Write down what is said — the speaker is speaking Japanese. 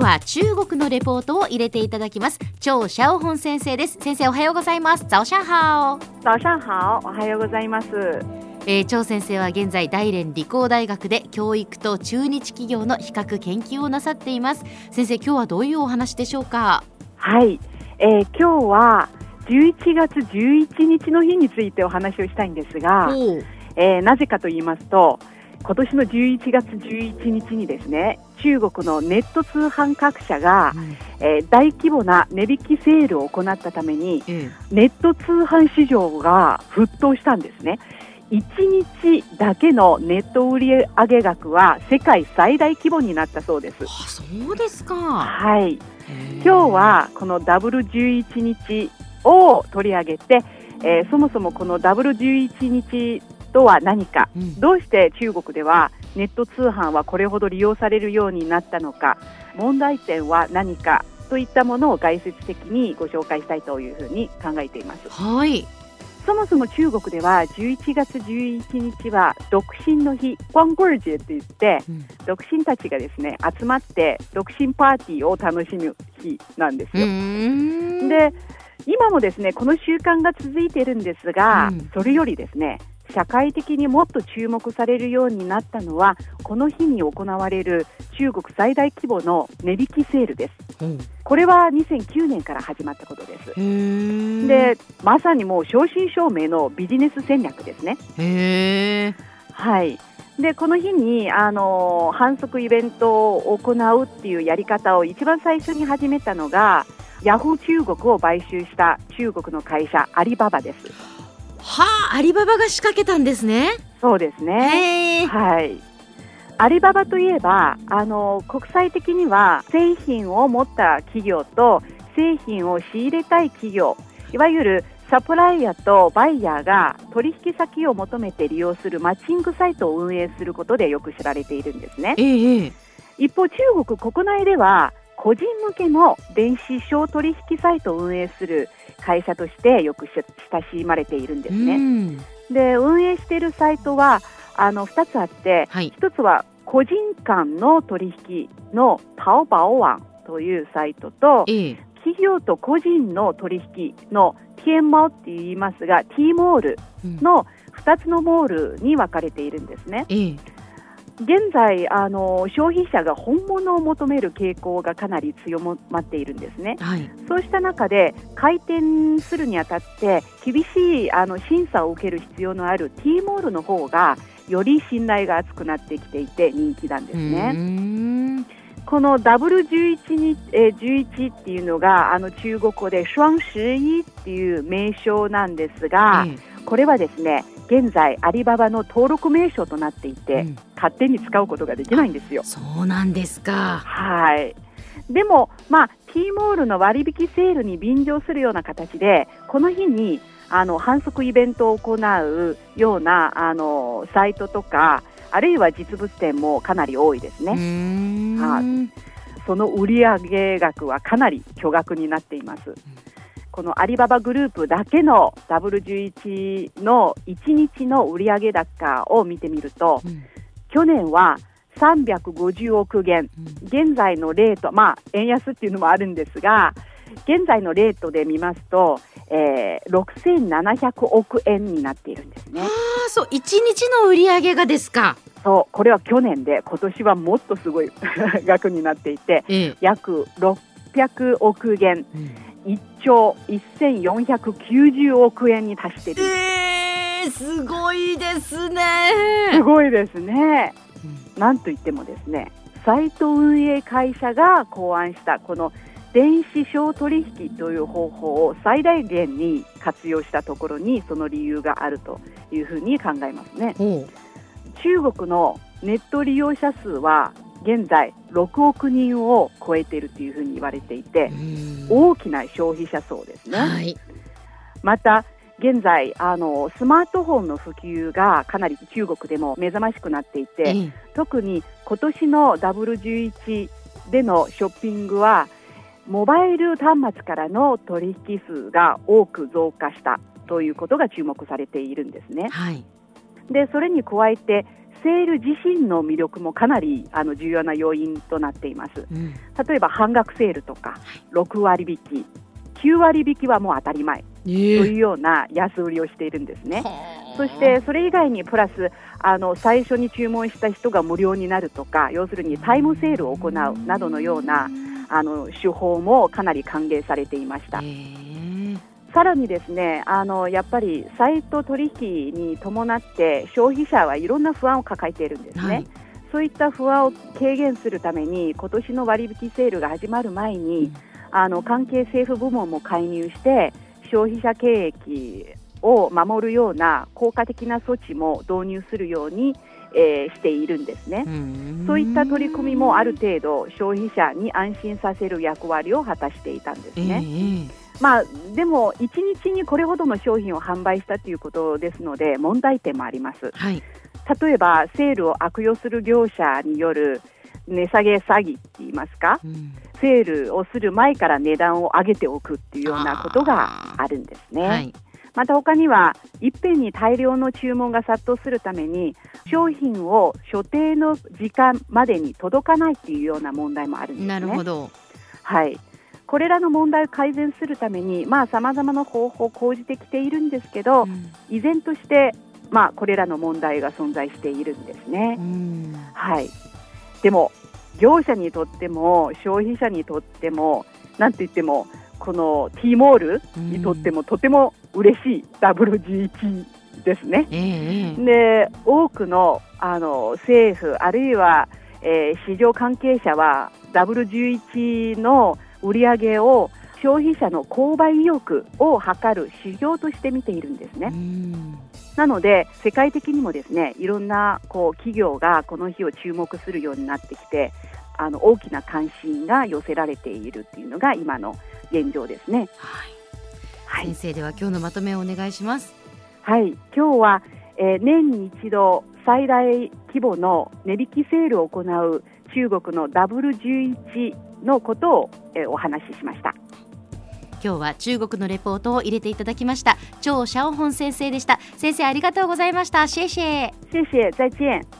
日は中国のレポートを入れていただきます。張シャオホン先生です。先生おはようございます。早上好早上好おはようございます。えー、張先生は現在大連理工大学で教育と中日企業の比較研究をなさっています。先生今日はどういうお話でしょうか？はい、えー、今日は11月11日の日についてお話をしたいんですが、えー、なぜかと言いますと今年の11月11日にですね中国のネット通販各社が、うん、えー、大規模な値引きセールを行ったために、うん、ネット通販市場が沸騰したんですね。1日だけのネット売上額は世界最大規模になったそうです。あそうですか。はい。今日はこのダブル11日を取り上げて、えー、そもそもこのダブル11日とは何か、うん、どうして中国ではネット通販はこれほど利用されるようになったのか。問題点は何か。といったものを概説的にご紹介したいというふうに考えています。はい。そもそも中国では11月11日は独身の日、光棍節と言って、うん、独身たちがですね集まって独身パーティーを楽しむ日なんですよ。で今もですねこの習慣が続いているんですが、うん、それよりですね社会的にもっと注目されるようになったのはこの日に行われる中国最大規模の値引きセールです、うん、これは2009年から始まったことです。でまさにもう正真正銘のビジネス戦略ですね。はい。でこの日にあの反則イベントを行うっていうやり方を一番最初に始めたのがヤフー中国を買収した中国の会社アリババです。はあ、アリババが仕掛けたんですね。そうですね。はい。アリババといえば、あの国際的には製品を持った企業と製品を仕入れたい企業、いわゆるサプライヤーとバイヤーが取引先を求めて利用するマッチングサイトを運営することでよく知られているんですね。ええ、一方、中国国内では個人向けの電子商取引サイトを運営する会社としてよく親しまれているんですね。で運営しているサイトはあの2つあって、はい、1つは個人間の取引のタオバオワンというサイトと、え企業と個人の取引のティエンマオって言いますがティーモールの2つのモールに分かれているんですね。え現在あの、消費者が本物を求める傾向がかなり強まっているんですね、はい、そうした中で開店するにあたって厳しいあの審査を受ける必要のある T モールの方がより信頼が厚くなってきていて人気なんですね。この W11 に、えー、11っていうのがあの中国語で双十一っていう名称なんですが、これはですね現在アリババの登録名称となっていて、うん、勝手に使うことができないんですよ。そうなんですか。はい。でも、まあ、T モールの割引セールに便乗するような形で、この日にあの反則イベントを行うようなあのサイトとか、あるいは実物店もかなり多いですね。はその売上額はかなり巨額になっています。このアリババグループだけの W11 の1日の売上高を見てみると、うん、去年は350億元、現在のレート、まあ、円安っていうのもあるんですが、現在のレートで見ますと、えー、6700億円になっているんですね。あそう、1日の売上がですか。そう、これは去年で、今年はもっとすごい 額になっていて、ええ、約600億元。うん1兆1490億円に達している。えー、すごいですね。すごいですね、うん、なんといってもですねサイト運営会社が考案したこの電子商取引という方法を最大限に活用したところにその理由があるというふうに考えますね。中国のネット利用者数は現在6億人を超えているというふうに言われていて大きな消費者層ですね。はい、また現在あのスマートフォンの普及がかなり中国でも目覚ましくなっていて、特に今年の W11 でのショッピングはモバイル端末からの取引数が多く増加したということが注目されているんですね。はい、でそれに加えてセール自身の魅力もかなりあの重要な要因となっています、うん、例えば半額セールとか6割引き9割引きはもう当たり前というような安売りをしているんですね。そしてそれ以外にプラスあの最初に注文した人が無料になるとか要するにタイムセールを行うなどのようなあの手法もかなり歓迎されていました。さらにですねあのやっぱりサイト取引に伴って消費者はいろんな不安を抱えているんですね。はいそういった不安を軽減するために今年の割引セールが始まる前に、うんあの関係政府部門も介入して消費者経益を守るような効果的な措置も導入するように、えー、しているんですね。そういった取り組みもある程度消費者に安心させる役割を果たしていたんですね。えー、まあ、でも1日にこれほどの商品を販売したということですので問題点もあります。はい、例えばセールを悪用する業者による値下げ詐欺って言いますか、うん、セールをする前から値段を上げておくっていうようなことがあるんですね。はい、また他にはいっぺんに大量の注文が殺到するために商品を所定の時間までに届かないっていうような問題もあるんですね。なるほど。はい。これらの問題を改善するためにさまざ、まな方法を講じてきているんですけど、うん、依然として、まあ、これらの問題が存在しているんですね。はい、でも業者にとっても消費者にとってもなんて言ってもこの T モールにとってもとても嬉しい WG1 ですね。で多くのあの政府あるいは、えー、市場関係者は W11 の売り上げを消費者の購買意欲を図る指標として見ているんですね。なので世界的にもですねいろんなこう企業がこの日を注目するようになってきてあの大きな関心が寄せられているっていうのが今の現状ですね。はい、先生では今日のまとめをお願いします。はい。今日は、えー、年に一度最大規模の値引きセールを行う中国の W11 のことを、えー、お話ししました。今日は中国のレポートを入れていただきました。張シャオホン先生でした。先生ありがとうございました。シェシェシェシェ再见